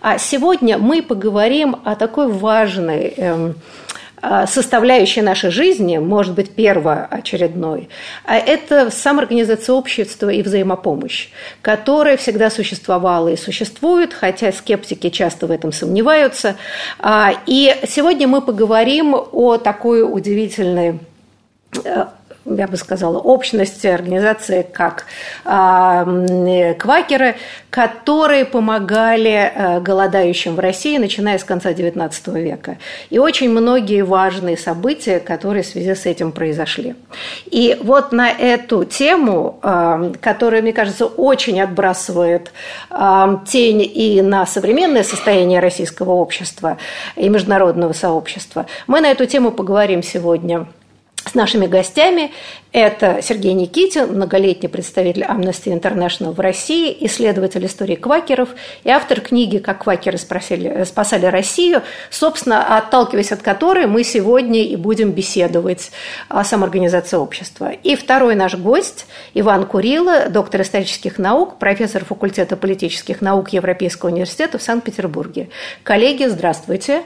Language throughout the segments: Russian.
А сегодня мы поговорим о такой важной эм, а, составляющей нашей жизни, может быть, первоочередной, а это самоорганизация общества и взаимопомощь, которая всегда существовала и существует, хотя скептики часто в этом сомневаются. А, и сегодня мы поговорим о такой удивительной э, я бы сказала, общности, организации, как э, квакеры, которые помогали э, голодающим в России, начиная с конца XIX века. И очень многие важные события, которые в связи с этим произошли. И вот на эту тему, э, которая, мне кажется, очень отбрасывает тень и на современное состояние российского общества и международного сообщества, мы на эту тему поговорим сегодня с нашими гостями. Это Сергей Никитин, многолетний представитель Amnesty International в России, исследователь истории квакеров и автор книги «Как квакеры спасали, спасали Россию», собственно, отталкиваясь от которой мы сегодня и будем беседовать о самоорганизации общества. И второй наш гость Иван Курила, доктор исторических наук, профессор факультета политических наук Европейского университета в Санкт-Петербурге. Коллеги, здравствуйте.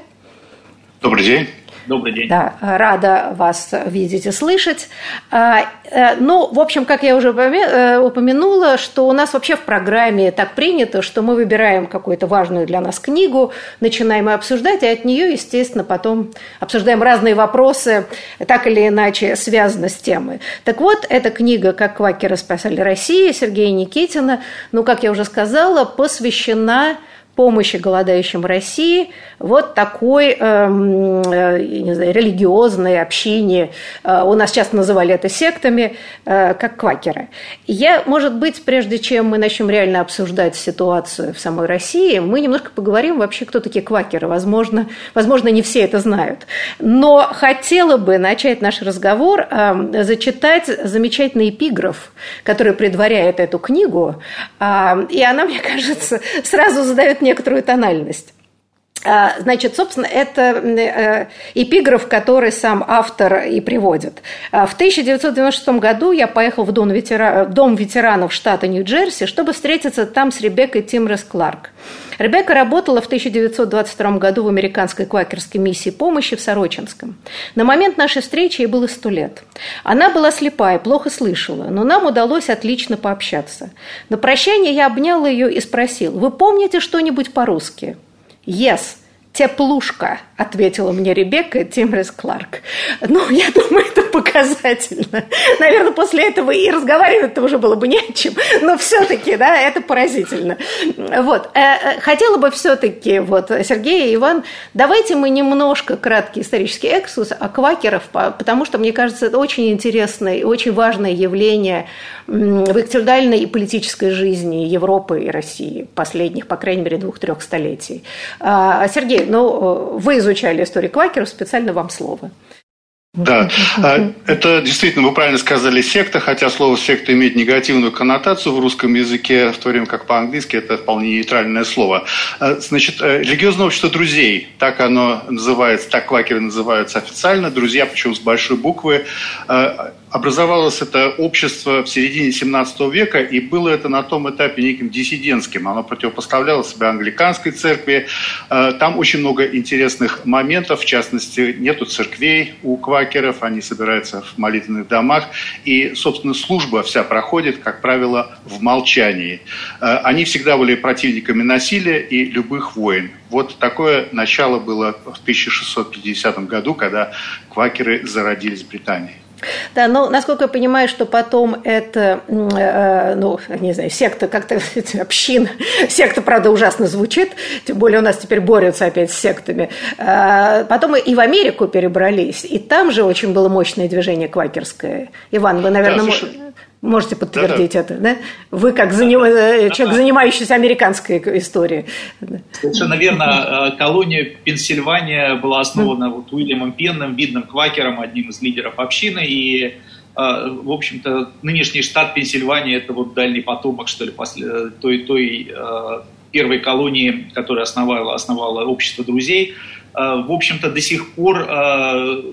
Добрый день. Добрый день. Да, рада вас видеть и слышать. А, э, ну, в общем, как я уже э, упомянула, что у нас вообще в программе так принято, что мы выбираем какую-то важную для нас книгу, начинаем ее обсуждать, и от нее, естественно, потом обсуждаем разные вопросы, так или иначе связанные с темой. Так вот, эта книга «Как квакеры спасали Россию» Сергея Никитина, ну, как я уже сказала, посвящена помощи голодающим России, вот такой, эм, э, не знаю, религиозное общение, э, у нас часто называли это сектами, э, как квакеры. Я, может быть, прежде чем мы начнем реально обсуждать ситуацию в самой России, мы немножко поговорим вообще, кто такие квакеры. Возможно, возможно не все это знают. Но хотела бы начать наш разговор, э, зачитать замечательный эпиграф, который предваряет эту книгу, э, и она, мне кажется, сразу задает некоторую тональность. А, значит, собственно, это э, эпиграф, который сам автор и приводит. А, в 1996 году я поехал в дом, ветера... дом ветеранов штата Нью-Джерси, чтобы встретиться там с Ребеккой Тимрес Кларк. Ребекка работала в 1922 году в американской квакерской миссии помощи в Сорочинском. На момент нашей встречи ей было сто лет. Она была слепая, плохо слышала, но нам удалось отлично пообщаться. На прощание я обнял ее и спросил, «Вы помните что-нибудь по-русски?» «Yes», «Теплушка», – ответила мне Ребекка Тимрес Кларк. Ну, я думаю, это показательно. Наверное, после этого и разговаривать-то уже было бы не о чем. Но все-таки, да, это поразительно. Вот. Э, э, хотела бы все-таки, вот, Сергей и Иван, давайте мы немножко краткий исторический экскурс о квакеров, потому что, мне кажется, это очень интересное и очень важное явление в интеллектуальной и политической жизни Европы и России последних, по крайней мере, двух-трех столетий. А, Сергей, ну, вы изучали историю квакеров, специально вам слово. Да, а, это действительно, вы правильно сказали, секта, хотя слово секта имеет негативную коннотацию в русском языке, в то время как по-английски это вполне нейтральное слово. А, значит, э, религиозное общество друзей, так оно называется, так квакеры называются официально, друзья, причем с большой буквы. Образовалось это общество в середине 17 века, и было это на том этапе неким диссидентским. Оно противопоставляло себя англиканской церкви. Э, там очень много интересных моментов, в частности, нету церквей у квакеров, они собираются в молитвенных домах, и, собственно, служба вся проходит, как правило, в молчании. Э, они всегда были противниками насилия и любых войн. Вот такое начало было в 1650 году, когда квакеры зародились в Британии. Да, но насколько я понимаю, что потом это, э, ну, не знаю, секта, как-то община, секта, правда, ужасно звучит, тем более у нас теперь борются опять с сектами. Э, потом и в Америку перебрались, и там же очень было мощное движение квакерское. Иван, вы, наверное, да, слушай, Можете подтвердить да, да. это, да? Вы как заним... да, человек, занимающийся американской историей. Совершенно верно. Э, колония Пенсильвания была основана вот Уильямом Пенном, видным квакером, одним из лидеров общины, и э, в общем-то, нынешний штат Пенсильвания – это вот дальний потомок, что ли, после, той, той э, первой колонии, которая основала, основала общество друзей. В общем-то, до сих пор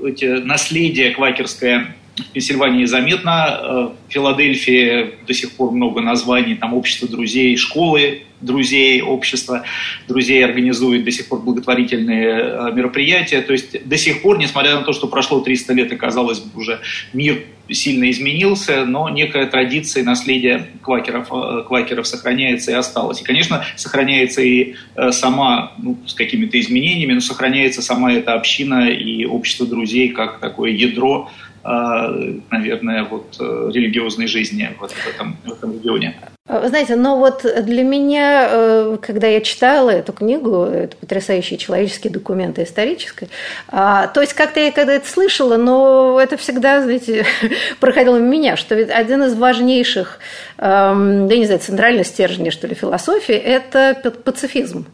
эти, наследие квакерское Пенсильвании заметно. Э, в Филадельфии до сих пор много названий, там общество друзей, школы друзей, общество друзей организует до сих пор благотворительные э, мероприятия. То есть до сих пор, несмотря на то, что прошло 300 лет и, казалось бы, уже мир сильно изменился, но некая традиция и наследие квакеров, э, квакеров сохраняется и осталось. И, конечно, сохраняется и сама, ну, с какими-то изменениями, но сохраняется сама эта община и общество друзей как такое ядро наверное, вот э, религиозной жизни вот в, этом, в этом регионе. Вы знаете, но вот для меня, э, когда я читала эту книгу, это потрясающие человеческие документы исторические, а, то есть как-то я когда это слышала, но это всегда, знаете, проходило мимо меня, что ведь один из важнейших, эм, я не знаю, центральных стержней, что ли, философии – это пацифизм.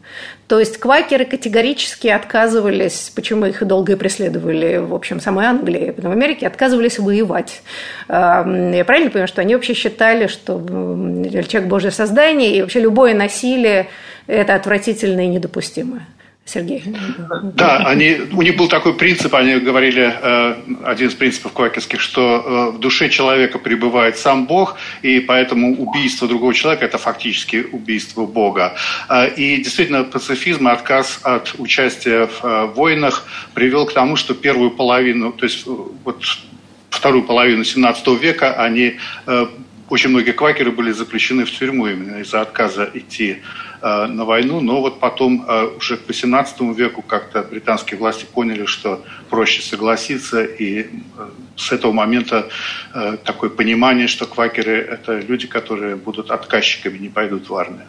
То есть квакеры категорически отказывались, почему их долго преследовали, в общем, самой Англии, в Америке, отказывались воевать. Я правильно понимаю, что они вообще считали, что человек – Божье создание, и вообще любое насилие – это отвратительно и недопустимое? Сергей. Да, они, у них был такой принцип, они говорили, э, один из принципов квакерских, что э, в душе человека пребывает сам Бог, и поэтому убийство другого человека – это фактически убийство Бога. Э, и действительно, пацифизм и отказ от участия в войнах привел к тому, что первую половину, то есть вот вторую половину 17 века они очень многие квакеры были заключены в тюрьму именно из-за отказа идти э, на войну, но вот потом э, уже к XVIII веку как-то британские власти поняли, что проще согласиться, и э, с этого момента такое понимание, что квакеры – это люди, которые будут отказчиками, не пойдут в армию.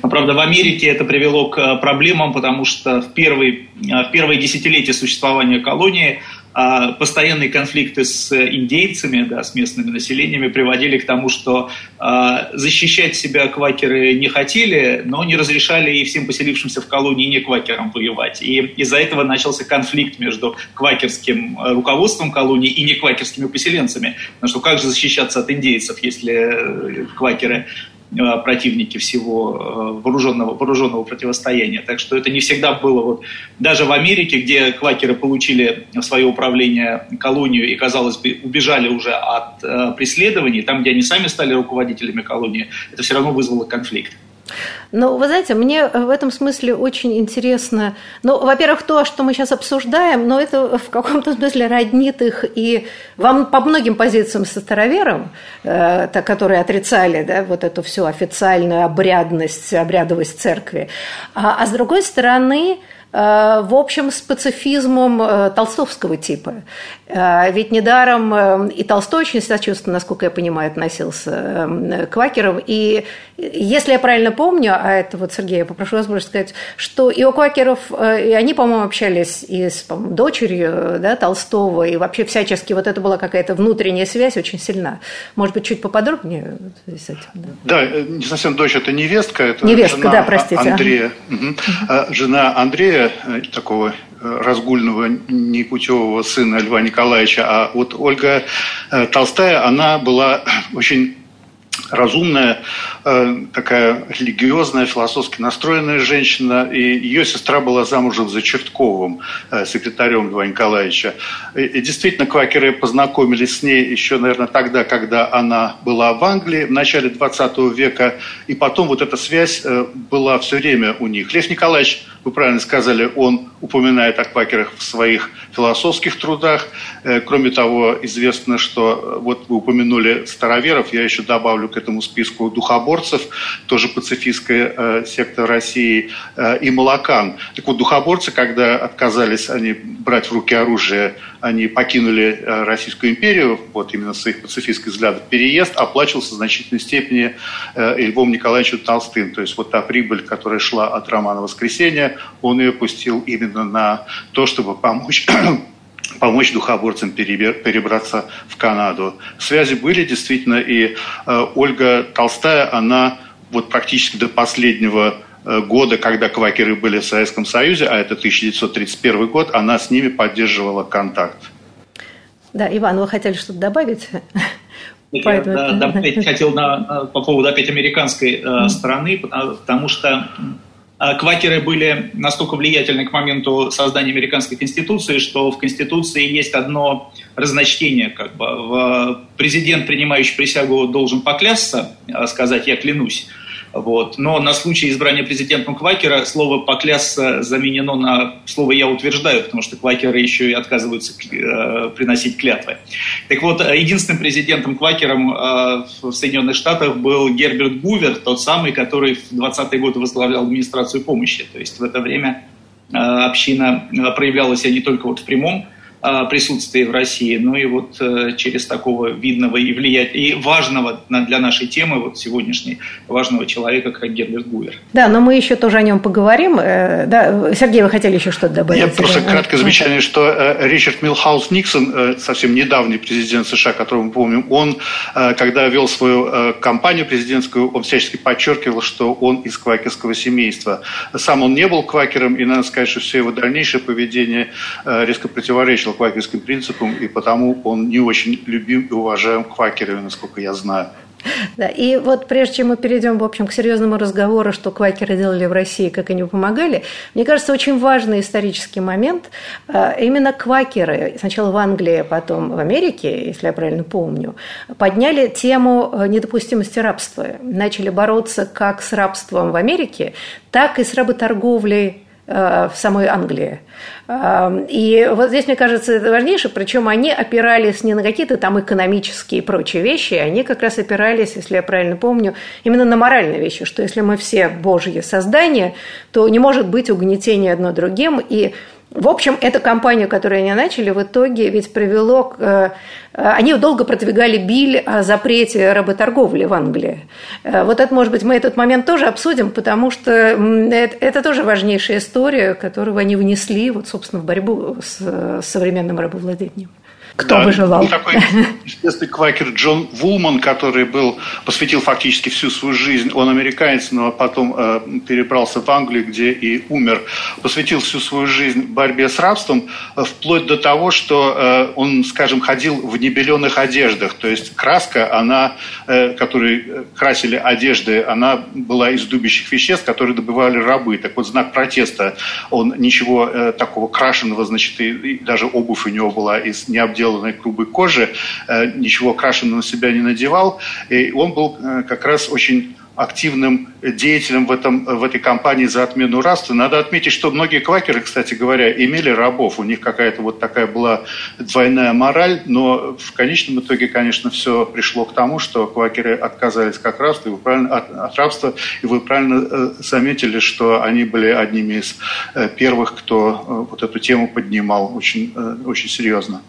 Правда, в Америке это привело к проблемам, потому что в, первый, в первые десятилетия существования колонии а, постоянные конфликты с индейцами, да, с местными населениями приводили к тому, что а, защищать себя квакеры не хотели, но не разрешали и всем поселившимся в колонии не квакерам воевать. И из-за этого начался конфликт между квакерским э, руководством колонии и не квакерскими поселенцами. Потому что как же защищаться от индейцев, если э, квакеры Э, противники всего э, вооруженного, вооруженного противостояния. Так что это не всегда было. Вот, даже в Америке, где квакеры получили свое управление колонию и, казалось бы, убежали уже от э, преследований, там, где они сами стали руководителями колонии, это все равно вызвало конфликт. Ну, вы знаете, мне в этом смысле очень интересно. Ну, во-первых, то, что мы сейчас обсуждаем, но это в каком-то смысле роднит их и вам по многим позициям со старовером, э, которые отрицали да, вот эту всю официальную обрядность, обрядовость церкви. А, а с другой стороны, в общем, с пацифизмом э, толстовского типа. Э, ведь недаром и Толстой очень сочувственно, насколько я понимаю, относился к квакерам. И если я правильно помню, а это вот, Сергей, я попрошу вас больше сказать, что и у квакеров, и они, по-моему, общались и с по дочерью да, Толстого, и вообще всячески вот это была какая-то внутренняя связь очень сильна. Может быть, чуть поподробнее с этим? Да, да не совсем дочь, это невестка, это невестка, жена да, простите. Андрея. Угу. Жена Андрея Такого э, разгульного непутевого сына Льва Николаевича, а вот Ольга э, Толстая, она была очень разумная, э, такая религиозная, философски настроенная женщина. И ее сестра была замужем за Чертковым, э, секретарем Льва Николаевича. И, и действительно, квакеры познакомились с ней еще, наверное, тогда, когда она была в Англии, в начале 20 века. И потом вот эта связь э, была все время у них. Лев Николаевич, вы правильно сказали, он упоминает о квакерах в своих философских трудах. Кроме того, известно, что вот вы упомянули староверов, я еще добавлю к этому списку духоборцев, тоже пацифистская э, секта России, э, и Малакан. Так вот, духоборцы, когда отказались они брать в руки оружие, они покинули э, Российскую империю, вот именно с их пацифистских взглядов, переезд оплачивался в значительной степени Львом Николаевичем Толстым. То есть вот та прибыль, которая шла от романа «Воскресенье», он ее пустил именно на то, чтобы помочь помочь духоборцам перебраться в Канаду. Связи были действительно, и э, Ольга Толстая, она вот практически до последнего э, года, когда квакеры были в Советском Союзе, а это 1931 год, она с ними поддерживала контакт. Да, Иван, вы хотели что-то добавить? Я Поэтому... добавить хотел на, по поводу опять американской э, стороны, потому, что квакеры были настолько влиятельны к моменту создания американской конституции, что в конституции есть одно разночтение. Как бы. Президент, принимающий присягу, должен поклясться, а сказать «я клянусь», вот. Но на случай избрания президентом Квакера слово «поклясться» заменено на слово «я утверждаю», потому что Квакеры еще и отказываются э, приносить клятвы. Так вот, единственным президентом Квакером э, в Соединенных Штатах был Герберт Гувер, тот самый, который в 20-е годы возглавлял администрацию помощи. То есть в это время э, община проявляла себя не только вот в прямом присутствии в России, но и вот э, через такого видного и влиять и важного для нашей темы вот сегодняшней важного человека, как Герберт Гувер. Да, но мы еще тоже о нем поговорим. Э, да, Сергей, вы хотели еще что-то добавить? Я просто краткое замечание, что э, Ричард Милхаус Никсон, совсем недавний президент США, которого мы помним, он, когда вел свою кампанию президентскую, он всячески подчеркивал, что он из квакерского семейства. Сам он не был квакером, и надо сказать, что все его дальнейшее поведение резко противоречило квакерским принципам, и потому он не очень любим и уважаем квакерами, насколько я знаю. Да, и вот прежде чем мы перейдем, в общем, к серьезному разговору, что квакеры делали в России, как они помогали, мне кажется, очень важный исторический момент. А, именно квакеры, сначала в Англии, а потом в Америке, если я правильно помню, подняли тему э, недопустимости рабства. Начали бороться как с рабством в Америке, так и с работорговлей в самой Англии. И вот здесь, мне кажется, это важнейшее, причем они опирались не на какие-то там экономические и прочие вещи, они как раз опирались, если я правильно помню, именно на моральные вещи, что если мы все Божьи создания, то не может быть угнетения одно другим, и в общем, эта кампания, которую они начали, в итоге ведь привело к... Э, они долго продвигали биль о запрете работорговли в Англии. Э, вот это, может быть, мы этот момент тоже обсудим, потому что это, тоже важнейшая история, которую они внесли, вот, собственно, в борьбу с современным рабовладением. Кто да, бы желал. Такой известный квакер Джон Вулман, который был, посвятил фактически всю свою жизнь, он американец, но потом э, перебрался в Англию, где и умер, посвятил всю свою жизнь борьбе с рабством, э, вплоть до того, что э, он, скажем, ходил в небеленых одеждах, то есть краска, она, э, которой э, красили одежды, она была из дубящих веществ, которые добывали рабы. Так вот, знак протеста, он ничего э, такого крашеного, значит, и, и даже обувь у него была из необделанной сделанной грубой кожи, э, ничего крашеного на себя не надевал. И он был э, как раз очень активным деятелем в, этом, в этой кампании за отмену рабства. Надо отметить, что многие квакеры, кстати говоря, имели рабов. У них какая-то вот такая была двойная мораль, но в конечном итоге, конечно, все пришло к тому, что квакеры отказались как рабства, и вы правильно, от, от рабства, и вы правильно э, заметили, что они были одними из э, первых, кто э, вот эту тему поднимал очень, э, очень серьезно.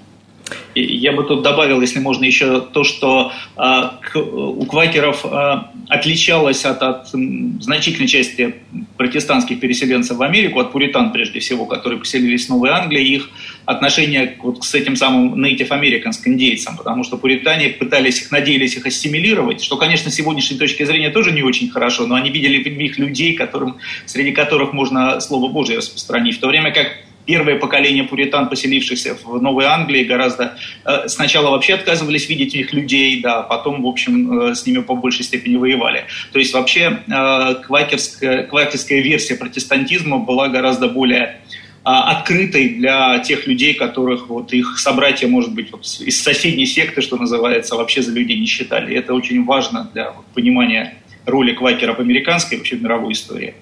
Я бы тут добавил, если можно, еще то, что а, у квакеров а, отличалось от, от значительной части протестантских переселенцев в Америку, от пуритан прежде всего, которые поселились в Новой Англии, их отношение вот с этим самым Native American, с индейцам, потому что пуритане пытались их, надеялись их ассимилировать, что, конечно, с сегодняшней точки зрения тоже не очень хорошо, но они видели в них людей, которым, среди которых можно Слово Божье распространить, в то время как первое поколение пуритан, поселившихся в Новой Англии, гораздо э, сначала вообще отказывались видеть у них людей, да, потом, в общем, э, с ними по большей степени воевали. То есть вообще э, квакерская, квакерская версия протестантизма была гораздо более открытой для тех людей, которых вот их собратья, может быть, вот из соседней секты, что называется, вообще за людей не считали. И это очень важно для понимания роли квакера в американской вообще в мировой истории.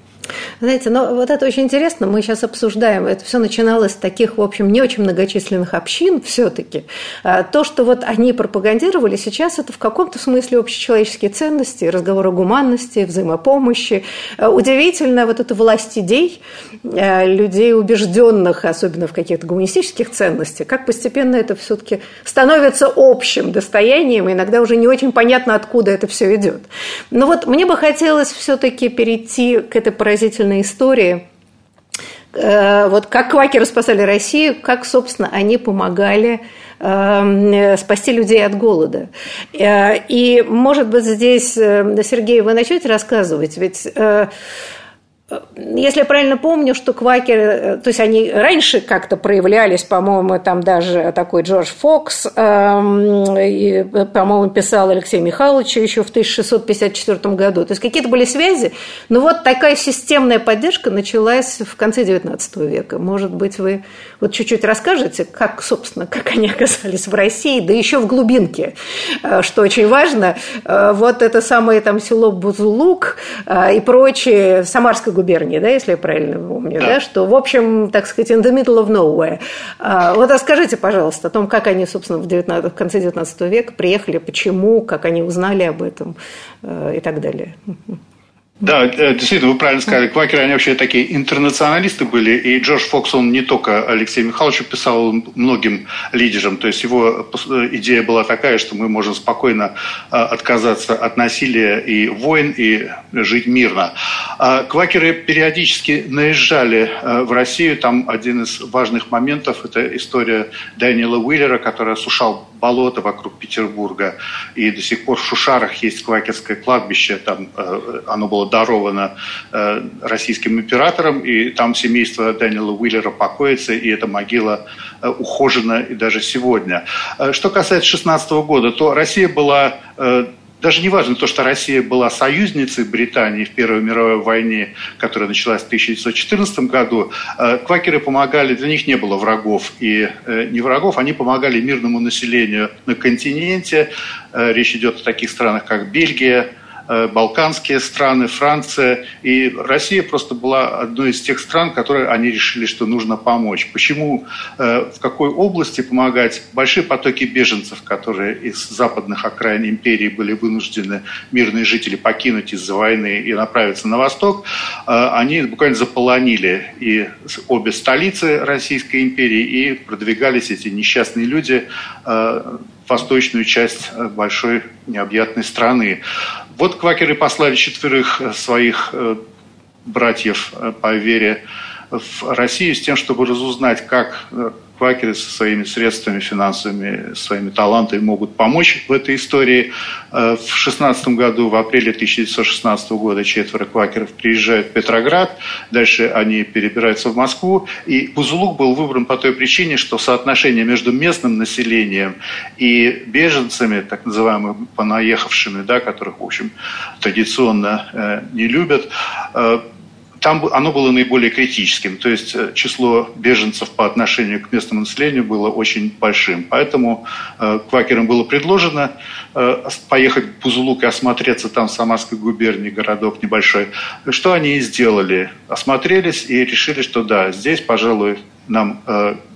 Знаете, но вот это очень интересно, мы сейчас обсуждаем, это все начиналось с таких, в общем, не очень многочисленных общин все-таки. А то, что вот они пропагандировали, сейчас это в каком-то смысле общечеловеческие ценности, разговор о гуманности, взаимопомощи. А удивительно вот это власть идей, а, людей убежденных, особенно в каких-то гуманистических ценностях, как постепенно это все-таки становится общим достоянием, иногда уже не очень понятно, откуда это все идет. Но вот мне бы хотелось все-таки перейти к этой поразительной истории. Э, вот как квакеры спасали Россию, как, собственно, они помогали эм, спасти людей от голода. Э, и, может быть, здесь, э, Сергей, вы начнете рассказывать, ведь если я правильно помню, что квакеры, э, то есть они раньше как-то проявлялись, по-моему, там даже такой Джордж Фокс, эм, и, по-моему, писал Алексей Михайлович еще в 1654 году. То есть какие-то были связи, но вот такая системная поддержка началась в конце XIX века. Может быть, вы вот чуть-чуть расскажете, как, собственно, как они оказались в России, да еще в глубинке, э, что очень важно. Э, вот это самое там село Бузулук и прочее, Самарская губернии, да, если я правильно помню, да. да, что, в общем, так сказать, in the middle of nowhere. А, вот расскажите, пожалуйста, о том, как они, собственно, в, 19, в конце XIX века приехали, почему, как они узнали об этом э, и так далее. Да, э, действительно, вы правильно сказали. Квакеры, они вообще такие интернационалисты были. И Джордж Фокс, он не только Алексею Михайловичу писал, многим лидерам. То есть его э, идея была такая, что мы можем спокойно э, отказаться от насилия и войн и жить мирно. А квакеры периодически наезжали в Россию. Там один из важных моментов – это история Дэниела Уиллера, который осушал болото вокруг Петербурга. И до сих пор в Шушарах есть квакерское кладбище. Там оно было даровано э, российским императором, и там семейство Дэниела Уиллера покоится, и эта могила э, ухожена и даже сегодня. Э, что касается 16 года, то Россия была даже не важно то, что Россия была союзницей Британии в Первой мировой войне, которая началась в 1914 году, квакеры помогали, для них не было врагов. И не врагов, они помогали мирному населению на континенте. Речь идет о таких странах, как Бельгия, балканские страны, Франция. И Россия просто была одной из тех стран, которые они решили, что нужно помочь. Почему, э, в какой области помогать? Большие потоки беженцев, которые из западных окраин империи были вынуждены мирные жители покинуть из-за войны и направиться на восток, э, они буквально заполонили и обе столицы Российской империи, и продвигались эти несчастные люди в восточную часть большой необъятной страны. Вот квакеры послали четверых э, своих э, братьев э, по вере в Россию с тем, чтобы разузнать, как квакеры со своими средствами финансовыми, своими талантами могут помочь в этой истории. Э, в 16 году, в апреле 1916 года, четверо квакеров приезжают в Петроград, дальше они перебираются в Москву, и Бузулук был выбран по той причине, что соотношение между местным населением и беженцами, так называемыми понаехавшими, да, которых, в общем, традиционно э, не любят, э, там оно было наиболее критическим, то есть э, число беженцев по отношению к местному населению было очень большим. Поэтому э, квакерам было предложено э, поехать в Бузулук и осмотреться там в Самарской губернии, городок небольшой. Что они и сделали? Осмотрелись и решили, что да, здесь, пожалуй, нам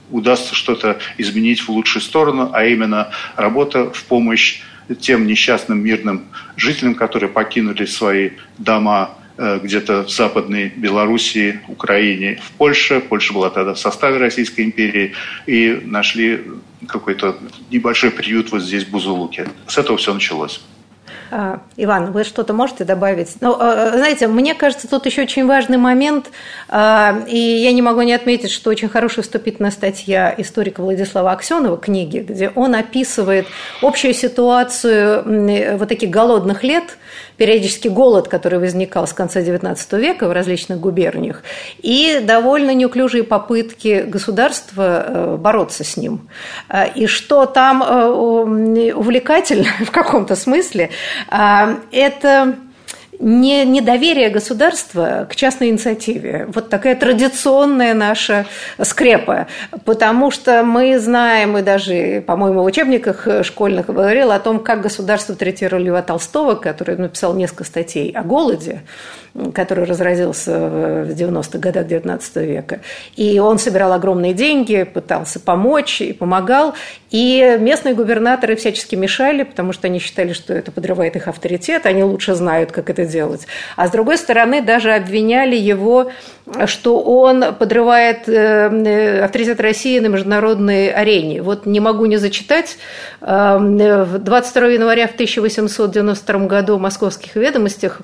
удастся что-то изменить в лучшую сторону, а именно работа в помощь тем несчастным мирным жителям, которые покинули свои дома где-то в Западной Белоруссии, Украине, в Польше. Польша была тогда в составе Российской империи. И нашли какой-то небольшой приют вот здесь, в Бузулуке. С этого все началось. А, Иван, вы что-то можете добавить? Ну, а, знаете, мне кажется, тут еще очень важный момент, а, и я не могу не отметить, что очень хорошая вступительная статья историка Владислава Аксенова книги, где он описывает общую ситуацию вот таких голодных лет – периодически голод, который возникал с конца XIX века в различных губерниях, и довольно неуклюжие попытки государства э, бороться с ним. Э, и что там э, увлекательно в каком-то смысле, это не недоверие государства к частной инициативе. Вот такая традиционная наша скрепа. Потому что мы знаем, и даже, по-моему, в учебниках школьных говорил о том, как государство третировало Льва Толстого, который написал несколько статей о голоде который разразился в 90-х годах XIX века. И он собирал огромные деньги, пытался помочь и помогал. И местные губернаторы всячески мешали, потому что они считали, что это подрывает их авторитет, они лучше знают, как это делать. А с другой стороны, даже обвиняли его, что он подрывает э, авторитет России на международной арене. Вот не могу не зачитать. 22 э, января в 1892 году в «Московских ведомостях»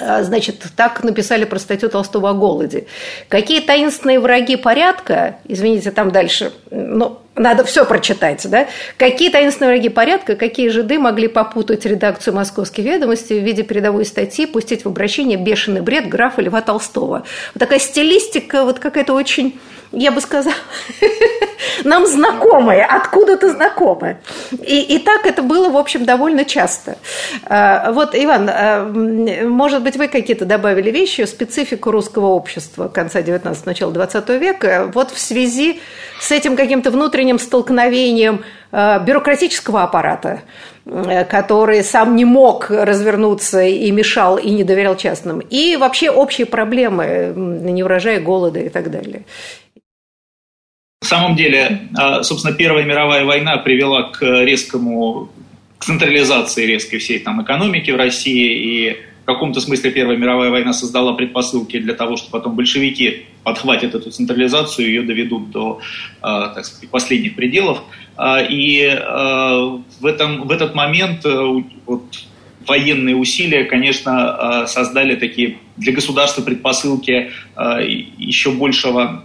А, значит, так написали про статью Толстого о голоде. Какие таинственные враги порядка, извините, там дальше, ну, надо все прочитать, да? Какие таинственные враги порядка, какие жиды могли попутать редакцию «Московских ведомостей» в виде передовой статьи, пустить в обращение бешеный бред графа Льва Толстого. Вот такая стилистика, вот какая-то очень я бы сказала, нам знакомые, откуда-то знакомые. И, и так это было, в общем, довольно часто. А, вот, Иван, а, может быть, вы какие-то добавили вещи, специфику русского общества конца 19 начала 20 века, вот в связи с этим каким-то внутренним столкновением а, бюрократического аппарата, который сам не мог развернуться и мешал, и не доверял частным, и вообще общие проблемы, неурожая, голода и так далее. В самом деле, а, собственно, Первая мировая война привела к резкому к централизации резкой всей там экономики в России, и каком-то смысле Первая мировая война создала предпосылки для того, что потом большевики подхватят эту централизацию, ее доведут до, а, так сказать, последних пределов. А, и в, этом, в этот момент э, вот, военные усилия, конечно, создали такие для государства предпосылки еще большего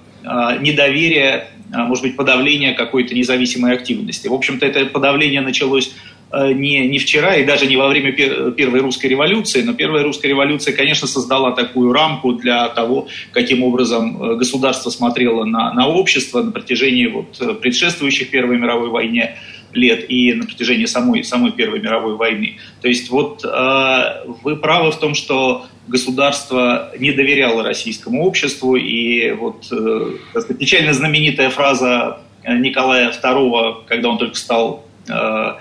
недоверия может быть, подавление какой-то независимой активности. В общем-то, это подавление началось э, не, не вчера и даже не во время Первой русской революции, но Первая русская революция, конечно, создала такую рамку для того, каким образом э, государство смотрело на, на общество на протяжении вот э, предшествующих Первой мировой войне лет и на протяжении самой, самой Первой мировой войны. То есть вот э, вы правы в том, что государство не доверяло российскому обществу, и вот э, печально знаменитая фраза Николая II, когда он только стал э,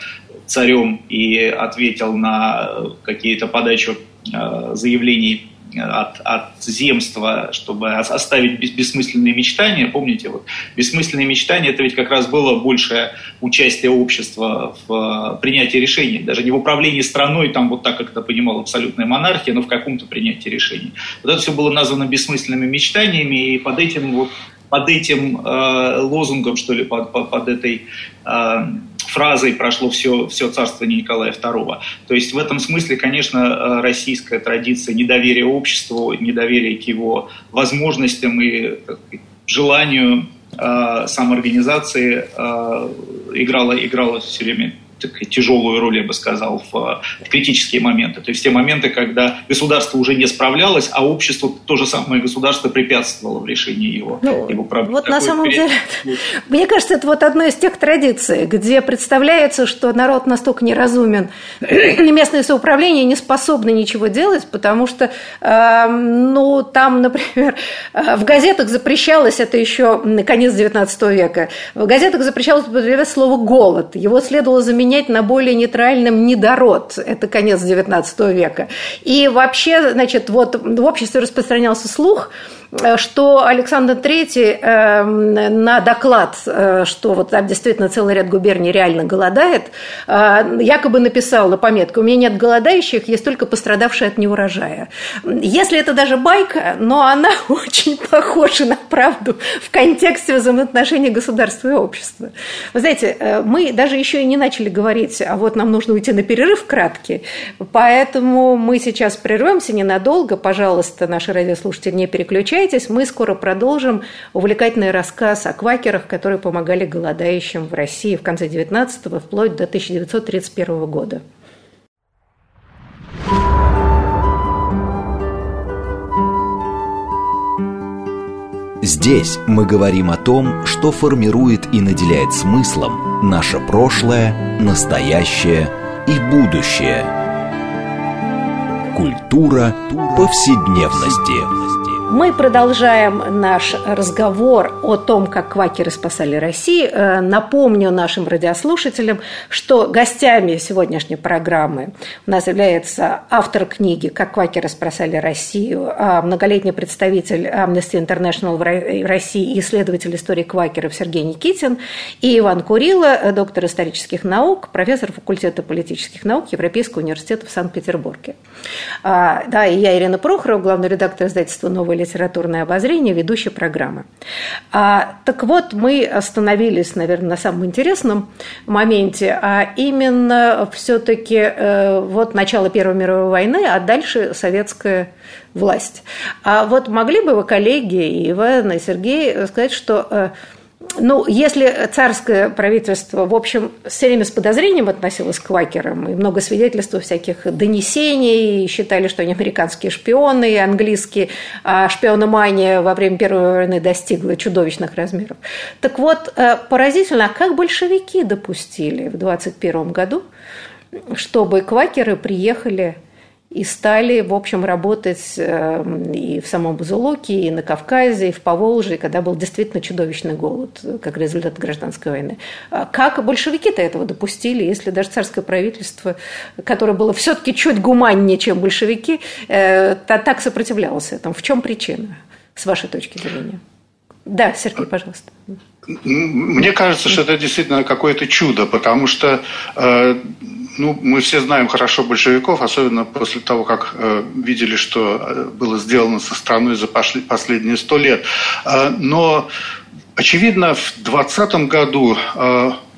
царем и ответил на какие-то подачу э, заявлений от, от земства, чтобы оставить бессмысленные мечтания. Помните, вот бессмысленные мечтания это ведь как раз было большее участие общества в принятии решений, даже не в управлении страной, там вот так, как это понимал абсолютная монархия, но в каком-то принятии решений. Вот это все было названо бессмысленными мечтаниями, и под этим вот под этим э, лозунгом, что ли, под, под, под этой э, фразой прошло все, все царствование Николая II. То есть в этом смысле, конечно, э, российская традиция недоверия обществу, недоверия к его возможностям и желанию э, самоорганизации э, играла, играла все время тяжелую роль, я бы сказал, в, в критические моменты. То есть те моменты, когда государство уже не справлялось, а общество, то же самое государство препятствовало в решении его, ну, его проблем. Вот на самом деле, мне кажется, это вот одна из тех традиций, где представляется, что народ настолько неразумен, и местное самоуправление не способны ничего делать, потому что, э, ну, там, например, э, в газетах запрещалось, это еще конец XIX века, в газетах запрещалось слово «голод». Его следовало заменить заменять на более нейтральном недород. Это конец XIX века. И вообще, значит, вот в обществе распространялся слух, что Александр III э, на доклад, э, что вот там действительно целый ряд губерний реально голодает, якобы написал на пометку, у меня нет голодающих, есть только пострадавшие от неурожая. Если это даже байка, но она очень похожа на правду в контексте взаимоотношений государства и общества. Вы знаете, мы даже еще и не начали говорить, а вот нам нужно уйти на перерыв краткий, поэтому мы сейчас прервемся ненадолго. Пожалуйста, наши радиослушатели, не переключайтесь Оставайтесь, мы скоро продолжим увлекательный рассказ о квакерах, которые помогали голодающим в России в конце 19-го вплоть до 1931 года. Здесь мы говорим о том, что формирует и наделяет смыслом наше прошлое, настоящее и будущее. Культура повседневности. Мы продолжаем наш разговор о том, как квакеры спасали Россию. Э, напомню нашим радиослушателям, что гостями сегодняшней программы у нас является автор книги «Как квакеры спасали Россию», а многолетний представитель Amnesty International в России и исследователь истории квакеров Сергей Никитин и Иван Курила, доктор исторических наук, профессор факультета политических наук Европейского университета в Санкт-Петербурге. А, да, и я, Ирина Прохорова, главный редактор издательства «Новое литературное обозрение, ведущей программы. А, так вот, мы остановились, наверное, на самом интересном моменте, а именно все-таки э, вот начало Первой мировой войны, а дальше советская власть. А вот могли бы вы, коллеги, Иван и Сергей, сказать, что э, ну, если царское правительство, в общем, все время с подозрением относилось к квакерам, и много свидетельств всяких донесений, и считали, что они американские шпионы, и английские, а шпиономания во время Первой войны достигла чудовищных размеров. Так вот, э, поразительно, а как большевики допустили в 21 году, чтобы квакеры приехали и стали, в общем, работать эм, и в самом Бузулуке, и на Кавказе, и в Поволжье, когда был действительно чудовищный голод, как результат гражданской войны. А как большевики-то этого допустили, если даже царское правительство, которое было все-таки чуть гуманнее, чем большевики, э, так сопротивлялось этому? В чем причина, с вашей точки зрения? Да, Сергей, пожалуйста. Мне кажется, что это действительно какое-то чудо, потому что э, ну, мы все знаем хорошо большевиков, особенно после того, как э, видели, что э, было сделано со страной за последние сто лет. Но, очевидно, в 2020 году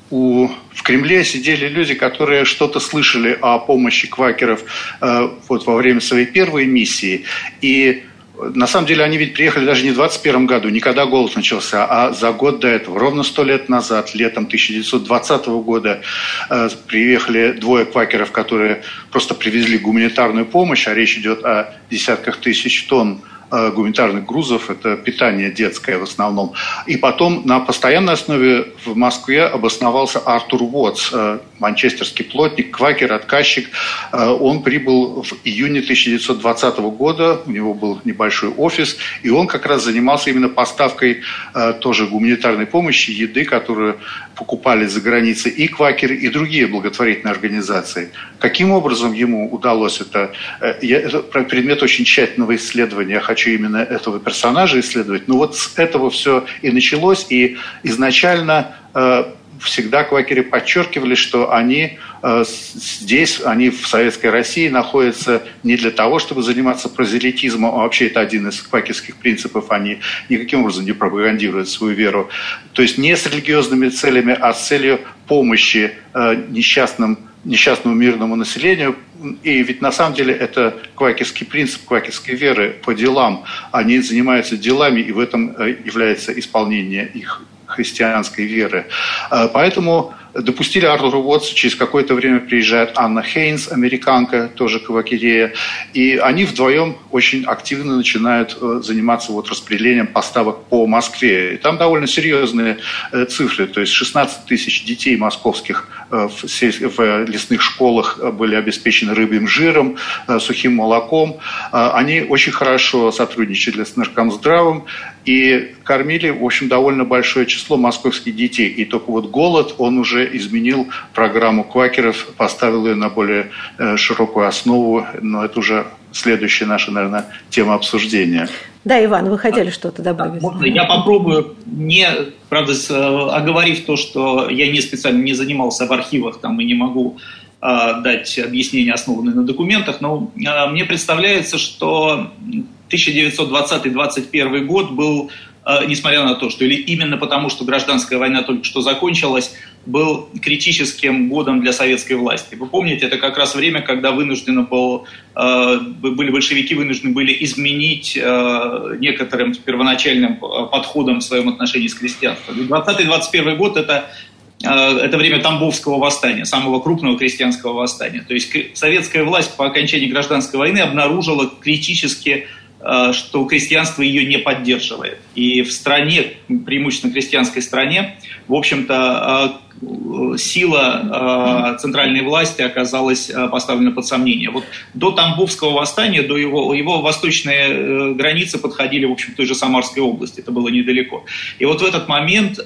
у, в Кремле сидели люди, которые что-то слышали о помощи квакеров вот, во время своей первой миссии. И на самом деле они ведь приехали даже не в 21 году, не когда голод начался, а за год до этого, ровно сто лет назад, летом 1920 года, э, приехали двое квакеров, которые просто привезли гуманитарную помощь, а речь идет о десятках тысяч тонн Э, гуманитарных грузов, это питание детское в основном. И потом на постоянной основе в Москве обосновался Артур Уотс, э, манчестерский плотник, квакер, отказчик. Э, он прибыл в июне 1920 года, у него был небольшой офис, и он как раз занимался именно поставкой тоже гуманитарной помощи, еды, которую покупали за границей и квакеры, и другие благотворительные организации. Каким образом ему удалось это? Это предмет очень тщательного исследования. Я хочу именно этого персонажа исследовать. Но вот с этого все и началось. И изначально э, всегда квакеры подчеркивали, что они э, здесь, они в Советской России находятся не для того, чтобы заниматься прозелитизмом, а вообще это один из квакерских принципов, они никаким образом не пропагандируют свою веру. То есть не с религиозными целями, а с целью помощи э, несчастным несчастному мирному населению. И ведь на самом деле это квакерский принцип, квакерской веры по делам. Они занимаются делами, и в этом э, является исполнение их христианской веры. Э, поэтому допустили Артура Уотса, через какое-то время приезжает Анна Хейнс, американка, тоже кавакерея, и они вдвоем очень активно начинают э, заниматься вот распределением поставок по Москве. И там довольно серьезные э, цифры, то есть 16 тысяч детей московских в лесных школах были обеспечены рыбьим жиром, сухим молоком. Они очень хорошо сотрудничали с Наркомздравом и кормили, в общем, довольно большое число московских детей. И только вот голод, он уже изменил программу квакеров, поставил ее на более э, широкую основу, но это уже следующая наша, наверное, тема обсуждения. Да, Иван, вы хотели что-то добавить? Можно я попробую, не, правда, э, оговорив то, что я не специально не занимался в архивах там и не могу э, дать объяснение, основанное на документах, но э, мне представляется, что 1920-21 год был несмотря на то, что или именно потому, что гражданская война только что закончилась, был критическим годом для советской власти. Вы помните, это как раз время, когда вынуждены был, э, были большевики вынуждены были изменить э, некоторым первоначальным подходом в своем отношении с крестьянством. 20-21 год – это это время Тамбовского восстания, самого крупного крестьянского восстания. То есть советская власть по окончании гражданской войны обнаружила критически э, что крестьянство ее не поддерживает. И в стране, преимущественно крестьянской стране, в общем-то, сила центральной власти оказалась поставлена под сомнение. Вот до Тамбовского восстания, до его, его восточные границы подходили, в общем, той же Самарской области, это было недалеко. И вот в этот момент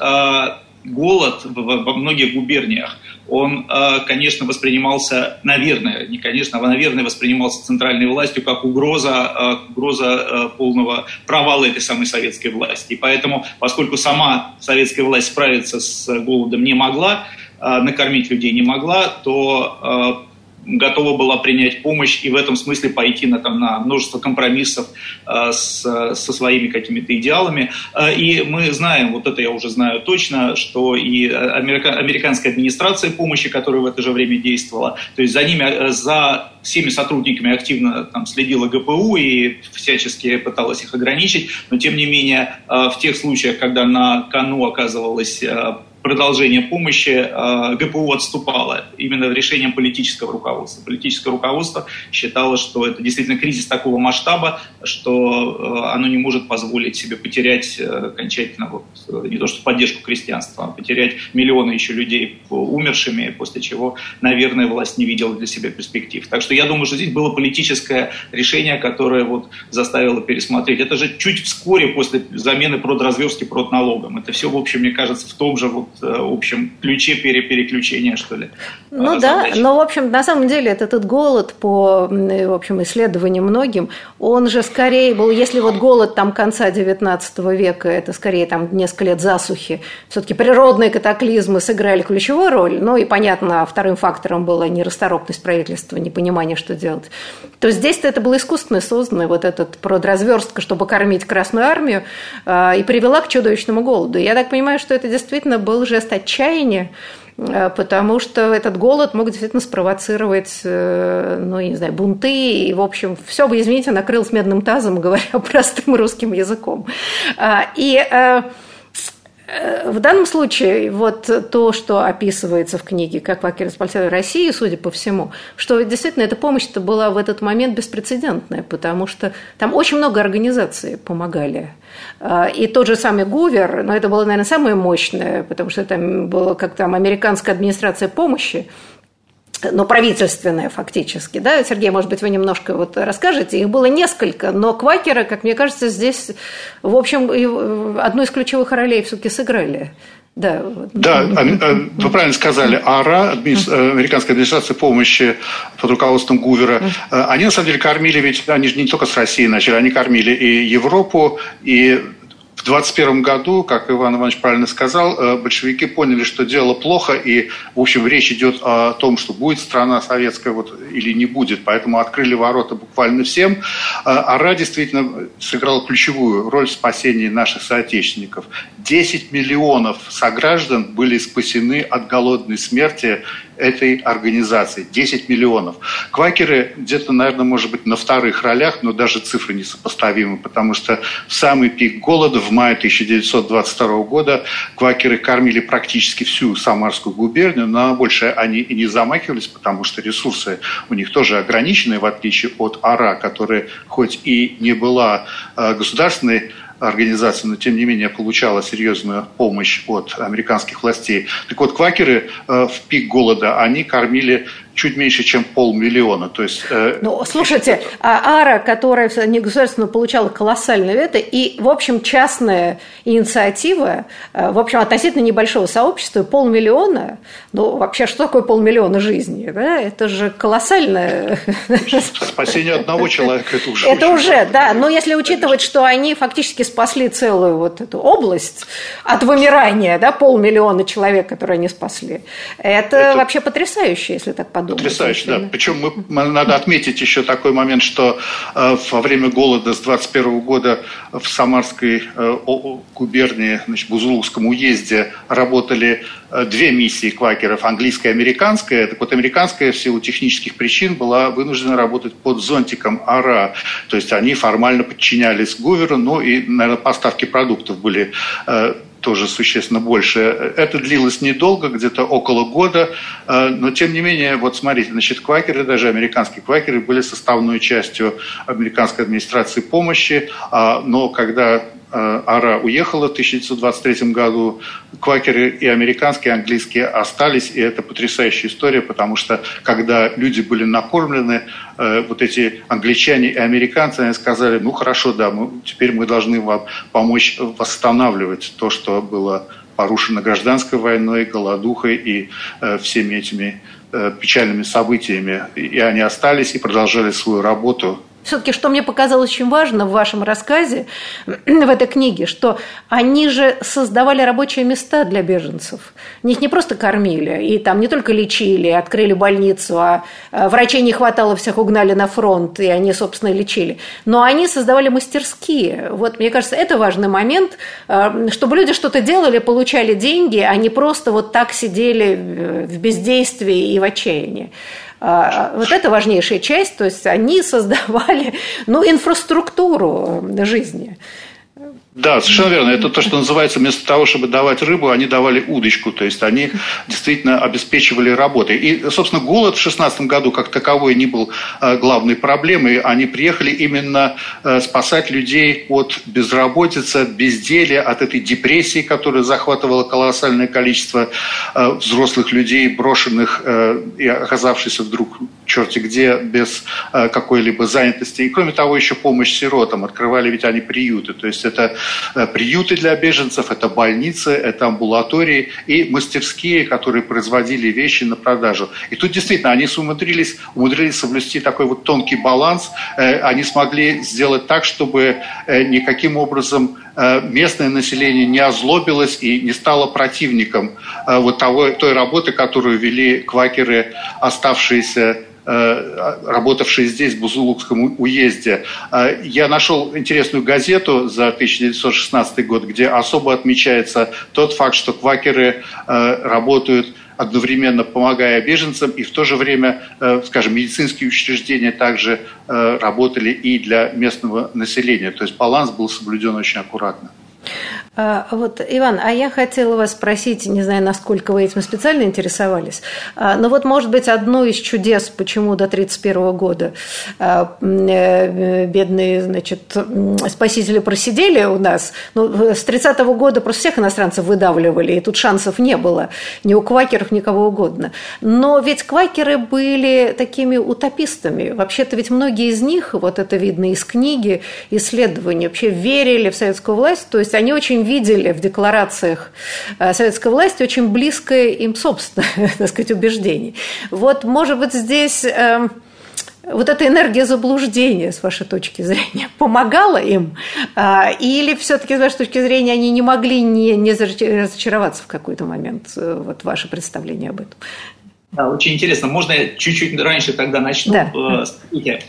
голод во многих губерниях, он, э, конечно, воспринимался, наверное, не конечно, а наверное, воспринимался центральной властью как угроза, э, угроза э, полного провала этой самой советской власти. И поэтому, поскольку сама советская власть справиться с голодом не могла, накормить людей не могла, то готова была принять помощь и в этом смысле пойти на, там, на множество компромиссов э, с, со своими какими-то идеалами. Э, и мы знаем, вот это я уже знаю точно, что и америка, американская администрация помощи, которая в это же время действовала, то есть за ними, э, за всеми сотрудниками активно там, следила ГПУ и всячески пыталась их ограничить, но тем не менее э, в тех случаях, когда на кону оказывалась э, продолжение помощи э, ГПУ отступало именно решением политического руководства. Политическое руководство считало, что это действительно кризис такого масштаба, что э, оно не может позволить себе потерять э, окончательно вот, не то что поддержку крестьянства, а потерять миллионы еще людей умершими, после чего, наверное, власть не видела для себя перспектив. Так что я думаю, что здесь было политическое решение, которое вот заставило пересмотреть. Это же чуть вскоре после замены продразверстки продналогом. Это все, в общем, мне кажется, в том же вот Э, общем, ключе переключения, что ли. Ну да, но, в общем, на самом деле этот, этот голод по, в общем, исследованиям многим, он же скорее был, если вот голод там конца XIX века, это скорее там несколько лет засухи, все-таки природные катаклизмы сыграли ключевую роль, ну и, понятно, вторым фактором была нерасторопность правительства, непонимание, что делать, то здесь-то это было искусственно создано, вот этот продразверстка, чтобы кормить Красную Армию, э, и привела к чудовищному голоду. Я так понимаю, что это действительно был был жест отчаяния, э, потому что этот голод мог действительно спровоцировать, э, ну, я не знаю, бунты, и, в общем, все бы, извините, накрылось медным тазом, говоря простым русским языком. А, и э, в данном случае вот то, что описывается в книге «Как Вакер спасали Россию», судя по всему, что действительно эта помощь-то была в этот момент беспрецедентная, потому что там очень много организаций помогали. А, и тот же самый Гувер, но это было, наверное, самое мощное, потому что там была как там американская администрация помощи, но правительственная фактически, да, Сергей, может быть, вы немножко вот расскажете, их было несколько, но квакеры, как мне кажется, здесь, в общем, одну из ключевых ролей все-таки сыграли. Да, да а, а, вы правильно сказали, АРА, американская администрация помощи под руководством Гувера, э, они на самом деле кормили, ведь они же не только с Россией начали, они кормили и Европу, и в 21 году, как Иван Иванович правильно сказал, э, большевики поняли, что дело плохо, и, в общем, речь идет о том, что будет страна советская вот, или не будет, поэтому открыли ворота буквально всем. Э, АРА действительно сыграл ключевую роль в спасении наших соотечественников. 10 миллионов сограждан были спасены от голодной смерти этой организации. 10 миллионов. Квакеры где-то, наверное, может быть, на вторых ролях, но даже цифры несопоставимы, потому что в самый пик голода в мае 1922 года квакеры кормили практически всю Самарскую губернию, но больше они и не замахивались, потому что ресурсы у них тоже ограничены, в отличие от АРА, которая хоть и не была э, государственной организация, но тем не менее получала серьезную помощь от американских властей. Так вот, квакеры э, в пик голода, они кормили чуть меньше, чем полмиллиона. То есть, э, ну, слушайте, а Ара, которая негосударственно получала колоссальное это, и, в общем, частная инициатива, э, в общем, относительно небольшого сообщества, полмиллиона, ну, вообще, что такое полмиллиона жизней? Да? Это же колоссальное... Спасение одного человека – это уже Это уже, да, но если учитывать, что они фактически спасли целую вот эту область от вымирания, да, полмиллиона человек, которые они спасли, это, это... вообще потрясающе, если так подумать. Потрясающе, да. Причем мы, надо отметить еще такой момент, что э, во время голода с 21 года в Самарской э, губернии, значит, Бузулукском уезде работали э, две миссии квакеров, английская и американская. Так вот, американская в силу технических причин была вынуждена работать под зонтиком АРА. То есть они формально подчинялись Гуверу, ну и, наверное, поставки продуктов были тоже существенно больше. Это длилось недолго, где-то около года, э, но тем не менее, вот смотрите, значит, квакеры, даже американские квакеры были составной частью американской администрации помощи, а, но когда Ара уехала в 1923 году, квакеры и американские, и английские остались, и это потрясающая история, потому что когда люди были накормлены, э, вот эти англичане и американцы, они сказали, ну хорошо, да, мы, теперь мы должны вам помочь восстанавливать то, что было порушено гражданской войной, голодухой и э, всеми этими э, печальными событиями. И они остались и продолжали свою работу все-таки, что мне показалось очень важно в вашем рассказе, в этой книге, что они же создавали рабочие места для беженцев. Их не просто кормили, и там не только лечили, открыли больницу, а врачей не хватало, всех угнали на фронт, и они, собственно, лечили. Но они создавали мастерские. Вот, мне кажется, это важный момент, э, чтобы люди что-то делали, получали деньги, а не просто вот так сидели в бездействии и в отчаянии. А, вот это важнейшая часть, то есть они создавали ну, инфраструктуру жизни. Да, совершенно верно. Это то, что называется, вместо того, чтобы давать рыбу, они давали удочку. То есть они действительно обеспечивали работой. И, собственно, голод в 2016 году как таковой не был э, главной проблемой. Они приехали именно э, спасать людей от безработицы, от безделия, от этой депрессии, которая захватывала колоссальное количество э, взрослых людей, брошенных и оказавшихся вдруг черти где, без какой-либо занятости. И, кроме того, еще помощь сиротам. Открывали ведь они приюты. То есть это приюты для беженцев, это больницы, это амбулатории и мастерские, которые производили вещи на продажу. И тут действительно они умудрились, умудрились соблюсти такой вот тонкий баланс. Э, они смогли сделать так, чтобы э, никаким образом местное население не озлобилось и не стало противником вот того, той работы, которую вели квакеры, оставшиеся Э, работавший здесь, в Бузулукском уезде. Э, я нашел интересную газету за 1916 год, где особо отмечается тот факт, что квакеры э, работают одновременно помогая беженцам, и в то же время, скажем, медицинские учреждения также работали и для местного населения. То есть баланс был соблюден очень аккуратно. А, вот, Иван, а я хотела вас спросить, не знаю, насколько вы этим специально интересовались, а, но вот, может быть, одно из чудес, почему до 1931 года а, э, бедные, значит, спасители просидели у нас, ну, с 30 -го года просто всех иностранцев выдавливали, и тут шансов не было, ни у квакеров, никого угодно. Но ведь квакеры были такими утопистами. Вообще-то ведь многие из них, вот это видно из книги, исследований, вообще верили в советскую власть, то есть они очень видели в декларациях э, советской власти очень близкое им собственное, так сказать, убеждение. Вот, может быть, здесь эм, вот эта энергия заблуждения, с вашей точки зрения, помогала им? А, или все-таки, с вашей точки зрения, они не могли не, не разочароваться в какой-то момент? Э, вот ваше представление об этом. Да, очень интересно. Можно я чуть-чуть раньше тогда начну? Да. Э, смотрите,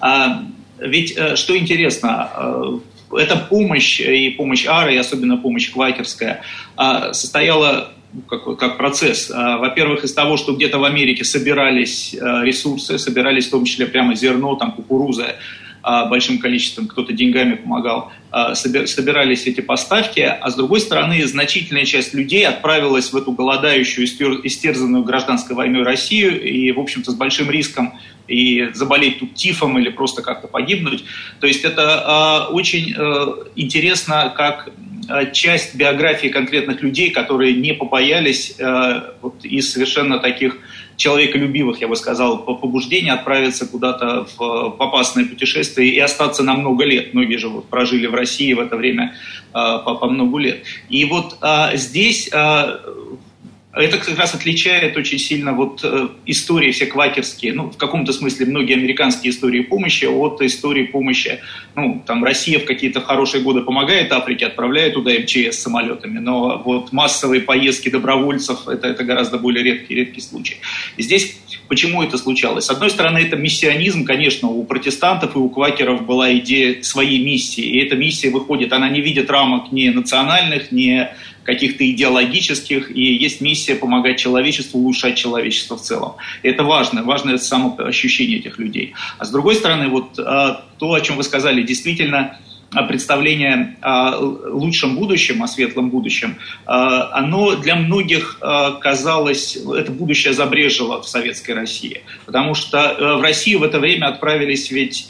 а, ведь что интересно, эта помощь и помощь Ары, и особенно помощь квакерская, а, состояла ну, как, как процесс. А, во-первых, из того, что где-то в Америке собирались а, ресурсы, собирались в том числе прямо зерно, там кукуруза, большим количеством, кто-то деньгами помогал, собирались эти поставки, а с другой стороны, значительная часть людей отправилась в эту голодающую, истерзанную гражданской войной Россию и, в общем-то, с большим риском и заболеть тут тифом или просто как-то погибнуть. То есть это э, очень э, интересно, как часть биографии конкретных людей, которые не побоялись э, вот, из совершенно таких человеколюбивых, я бы сказал, побуждений отправиться куда-то в, опасное путешествие и остаться на много лет. Многие же вот прожили в России в это время э, по, по много лет. И вот э, здесь э, это как раз отличает очень сильно вот э, истории все квакерские, ну, в каком-то смысле многие американские истории помощи от истории помощи, ну, там Россия в какие-то хорошие годы помогает Африке, отправляет туда МЧС самолетами, но вот массовые поездки добровольцев это, это гораздо более редкий, редкий случай. И здесь почему это случалось? С одной стороны, это миссионизм, конечно, у протестантов и у квакеров была идея своей миссии, и эта миссия выходит, она не видит рамок ни национальных, ни каких-то идеологических, и есть миссия помогать человечеству, улучшать человечество в целом. И это важно, важно это самоощущение этих людей. А с другой стороны, вот а, то, о чем вы сказали, действительно, представление о лучшем будущем, о светлом будущем, оно для многих казалось, это будущее забрежило в советской России. Потому что в Россию в это время отправились ведь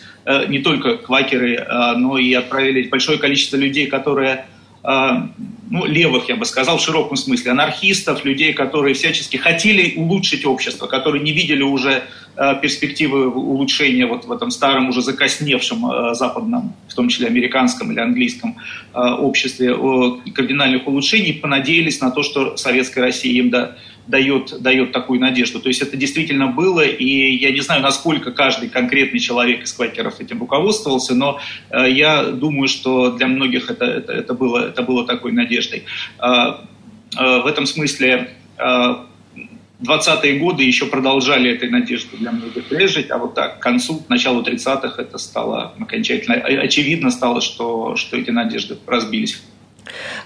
не только квакеры, но и отправились большое количество людей, которые ну, левых, я бы сказал, в широком смысле, анархистов, людей, которые всячески хотели улучшить общество, которые не видели уже э, перспективы улучшения вот в этом старом, уже закосневшем э, западном, в том числе американском или английском э, обществе, кардинальных улучшений, понадеялись на то, что советская Россия им да, дает, дает такую надежду. То есть это действительно было, и я не знаю, насколько каждый конкретный человек из квакеров этим руководствовался, но э, я думаю, что для многих это, это, это, было, это было такой надеждой. Э, э, в этом смысле э, 20-е годы еще продолжали этой надеждой для многих лежать, а вот так к концу, к началу 30-х это стало окончательно, очевидно стало, что, что эти надежды разбились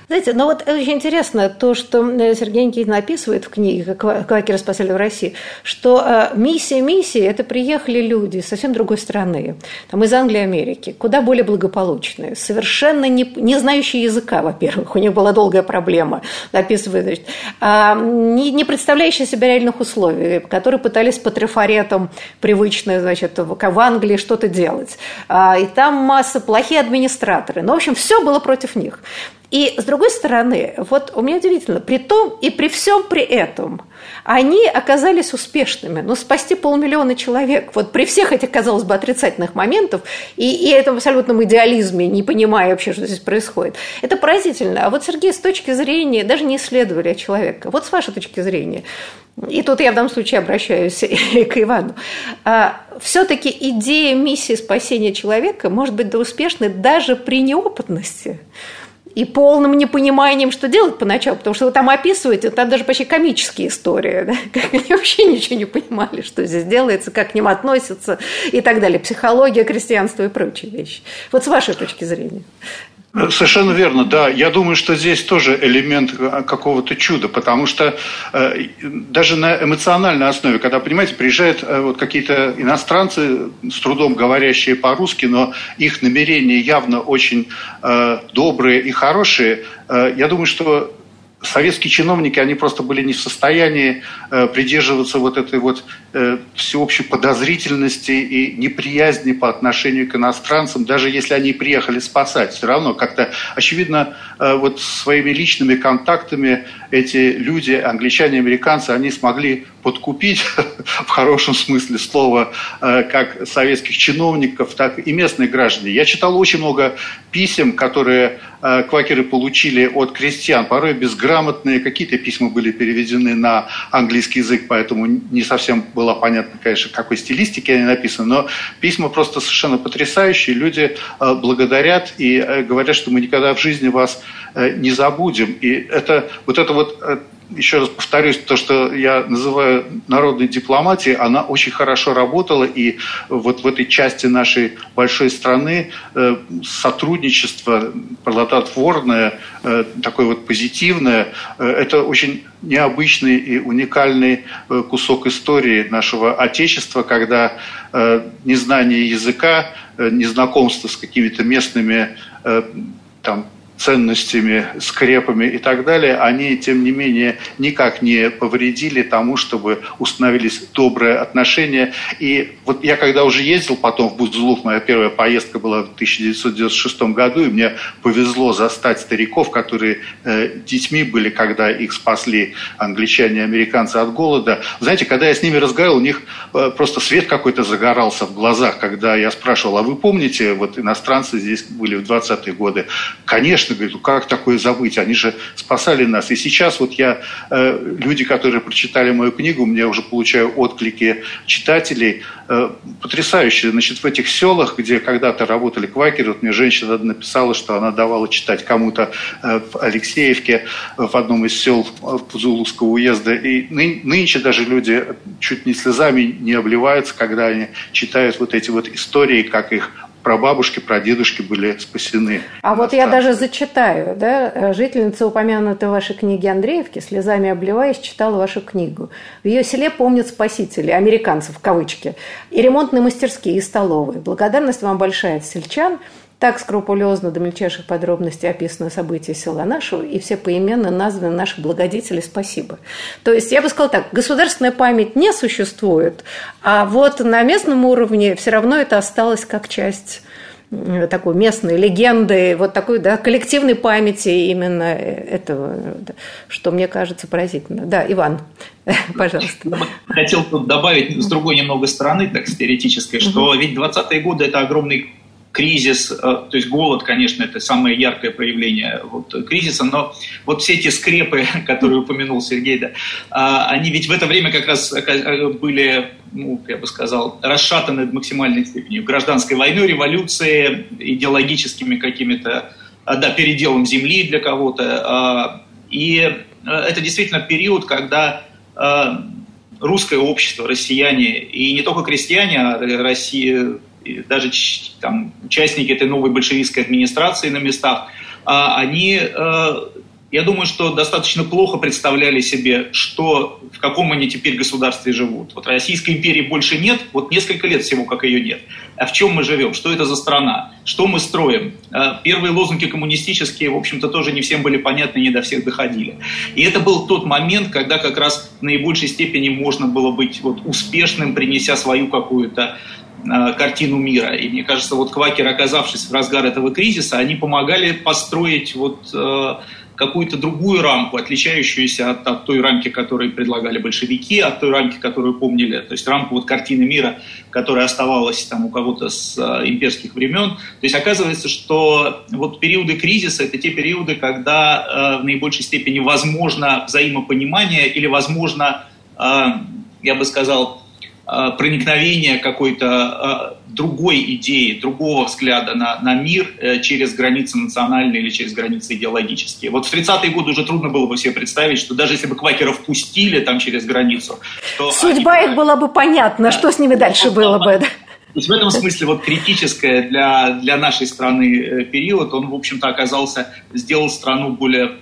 знаете, ну вот очень интересно то, что э, Сергей Никитин описывает в книге «Квакеры спасали в России», что э, миссия миссии – это приехали люди совсем другой страны, там из Англии, Америки, куда более благополучные, совершенно не, не знающие языка, во-первых, у них была долгая проблема, описывает, значит, а, не, не представляющие себя реальных условий, которые пытались по трафаретам привычно, значит, в Англии что-то делать. А, и там масса плохие администраторы. Ну, в общем, все было против них. И с другой стороны, вот у меня удивительно, при том и при всем при этом они оказались успешными. Ну, спасти полмиллиона человек, вот при всех этих, казалось бы, отрицательных моментах и, и этом абсолютном идеализме, не понимая вообще, что здесь происходит, это поразительно. А вот, Сергей, с точки зрения, даже не исследовали человека, вот с вашей точки зрения, и тут я в данном случае обращаюсь к Ивану, а, все-таки идея миссии спасения человека может быть да успешной даже при неопытности и полным непониманием, что делать поначалу, потому что вы там описываете, там даже почти комические истории, да? как они вообще ничего не понимали, что здесь делается, как к ним относятся и так далее, психология, крестьянство и прочие вещи. Вот с вашей точки зрения. Совершенно верно, да. Я думаю, что здесь тоже элемент какого-то чуда, потому что э, даже на эмоциональной основе, когда, понимаете, приезжают э, вот какие-то иностранцы, с трудом говорящие по-русски, но их намерения явно очень э, добрые и хорошие, э, я думаю, что советские чиновники, они просто были не в состоянии э, придерживаться вот этой вот э, всеобщей подозрительности и неприязни по отношению к иностранцам, даже если они приехали спасать. Все равно как-то, очевидно, э, вот своими личными контактами эти люди, англичане, американцы, они смогли подкупить, в хорошем смысле слова, э, как советских чиновников, так и местных граждан. Я читал очень много писем, которые э, квакеры получили от крестьян, порой безграмотные, какие-то письма были переведены на английский язык, поэтому не совсем было понятно, конечно, какой стилистике они написаны, но письма просто совершенно потрясающие, люди э, благодарят и говорят, что мы никогда в жизни вас не забудем. И это, вот это вот еще раз повторюсь, то, что я называю народной дипломатией, она очень хорошо работала, и вот в этой части нашей большой страны э, сотрудничество плодотворное, э, такое вот позитивное, э, это очень необычный и уникальный кусок истории нашего Отечества, когда незнание языка, незнакомство с какими-то местными там, ценностями, скрепами и так далее, они, тем не менее, никак не повредили тому, чтобы установились добрые отношения. И вот я когда уже ездил потом в Бузулук, моя первая поездка была в 1996 году, и мне повезло застать стариков, которые э, детьми были, когда их спасли англичане и американцы от голода. Знаете, когда я с ними разговаривал, у них э, просто свет какой-то загорался в глазах, когда я спрашивал, а вы помните, вот иностранцы здесь были в 20-е годы? Конечно, конечно, говорит, ну как такое забыть? Они же спасали нас. И сейчас вот я, э, люди, которые прочитали мою книгу, мне уже получаю отклики читателей, э, потрясающие. Значит, в этих селах, где когда-то работали квакеры, вот мне женщина написала, что она давала читать кому-то э, в Алексеевке, в одном из сел Пузулукского уезда. И ны, нынче даже люди чуть не слезами не обливаются, когда они читают вот эти вот истории, как их прабабушки, прадедушки были спасены. А вот я даже зачитаю, да, жительница упомянутой в вашей книге Андреевки, слезами обливаясь, читала вашу книгу. В ее селе помнят спасители, американцев в кавычки, и ремонтные мастерские, и столовые. Благодарность вам большая от сельчан. Так скрупулезно до мельчайших подробностей описаны события села нашего, и все поименно названы наши благодетели «Спасибо». То есть, я бы сказала так, государственная память не существует, а вот на местном уровне все равно это осталось как часть такой местной легенды, вот такой да, коллективной памяти именно этого, что мне кажется поразительно. Да, Иван, пожалуйста. Хотел тут добавить с другой немного стороны, так теоретической, что ведь 20-е годы – это огромный кризис, э, то есть голод, конечно, это самое яркое проявление вот, кризиса, но вот все эти скрепы, которые упомянул Сергей, да, а, они ведь в это время как раз э, были, ну, я бы сказал, расшатаны в максимальной степени гражданской войной, революцией, идеологическими какими-то, да, переделом земли для кого-то. А, и э, это действительно период, когда русское общество, россияне, и не только крестьяне, а Россия, даже там, участники этой новой большевистской администрации на местах, а, они, э, я думаю, что достаточно плохо представляли себе, что, в каком они теперь государстве живут. Вот Российской империи больше нет, вот несколько лет всего, как ее нет. А в чем мы живем? Что это за страна? Что мы строим? Э, первые лозунги коммунистические, в общем-то, тоже не всем были понятны, не до всех доходили. И это был тот момент, когда как раз в наибольшей степени можно было быть вот успешным, принеся свою какую-то картину мира. И мне кажется, вот квакеры, оказавшись в разгар этого кризиса, они помогали построить вот э, какую-то другую рамку, отличающуюся от, от той рамки, которую предлагали большевики, от той рамки, которую помнили, то есть рамку вот картины мира, которая оставалась там у кого-то с э, имперских времен. То есть оказывается, что вот периоды кризиса – это те периоды, когда э, в наибольшей степени возможно взаимопонимание или возможно, э, я бы сказал, Э, проникновение какой-то э, другой идеи, другого взгляда на, на мир э, через границы национальные или через границы идеологические. Вот в 30-е годы уже трудно было бы себе представить, что даже если бы квакеров пустили там через границу... То Судьба они... их была бы понятна, да, что с ними дальше было бы. Да? То есть в этом смысле вот критическое для, для нашей страны период, он, в общем-то, оказался, сделал страну более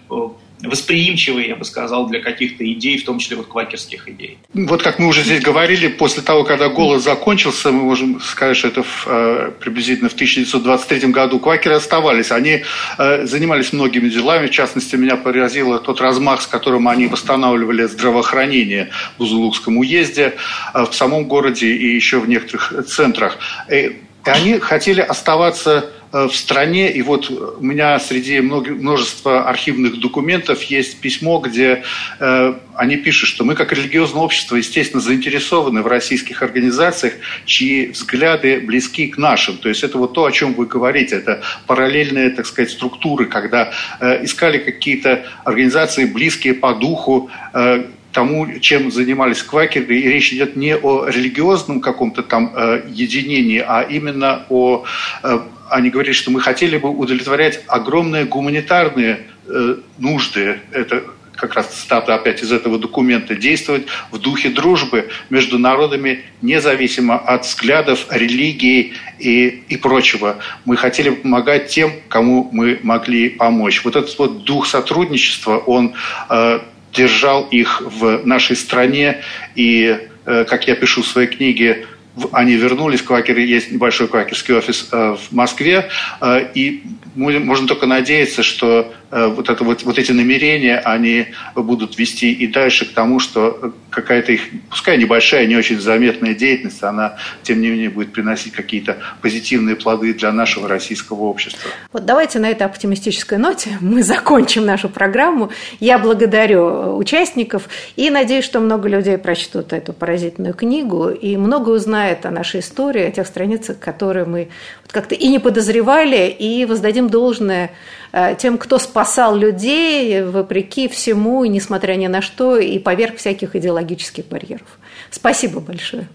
восприимчивый, я бы сказал, для каких-то идей, в том числе вот квакерских идей. Вот как мы уже здесь говорили, после того, когда голод закончился, мы можем сказать, что это в, э, приблизительно в 1923 году квакеры оставались. Они э, занимались многими делами, в частности, меня поразило тот размах, с которым они восстанавливали здравоохранение в Узулукском уезде, э, в самом городе и еще в некоторых центрах. И они хотели оставаться в стране. И вот у меня среди множества архивных документов есть письмо, где э, они пишут, что мы как религиозное общество, естественно, заинтересованы в российских организациях, чьи взгляды близки к нашим. То есть это вот то, о чем вы говорите. Это параллельные, так сказать, структуры, когда э, искали какие-то организации, близкие по духу, э, тому, чем занимались квакеры. И речь идет не о религиозном каком-то там э, единении, а именно о э, они говорили, что мы хотели бы удовлетворять огромные гуманитарные э, нужды. Это как раз цитата опять из этого документа, действовать в духе дружбы между народами, независимо от взглядов, религии и, и прочего. Мы хотели помогать тем, кому мы могли помочь. Вот этот вот дух сотрудничества, он э, держал их в нашей стране. И, э, как я пишу в своей книге, они вернулись, квакеры, есть небольшой квакерский офис э, в Москве, э, и можно только надеяться, что вот, это, вот, вот эти намерения, они будут вести и дальше к тому, что какая-то их, пускай небольшая, не очень заметная деятельность, она, тем не менее, будет приносить какие-то позитивные плоды для нашего российского общества. Вот давайте на этой оптимистической ноте мы закончим нашу программу. Я благодарю участников и надеюсь, что много людей прочтут эту поразительную книгу и много узнает о нашей истории, о тех страницах, которые мы как-то и не подозревали, и воздадим должное Э, тем, кто спасал людей вопреки всему и несмотря ни на что, и поверх всяких идеологических барьеров. Спасибо большое.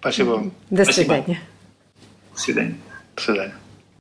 Спасибо. До Спасибо. свидания. До свидания. До свидания.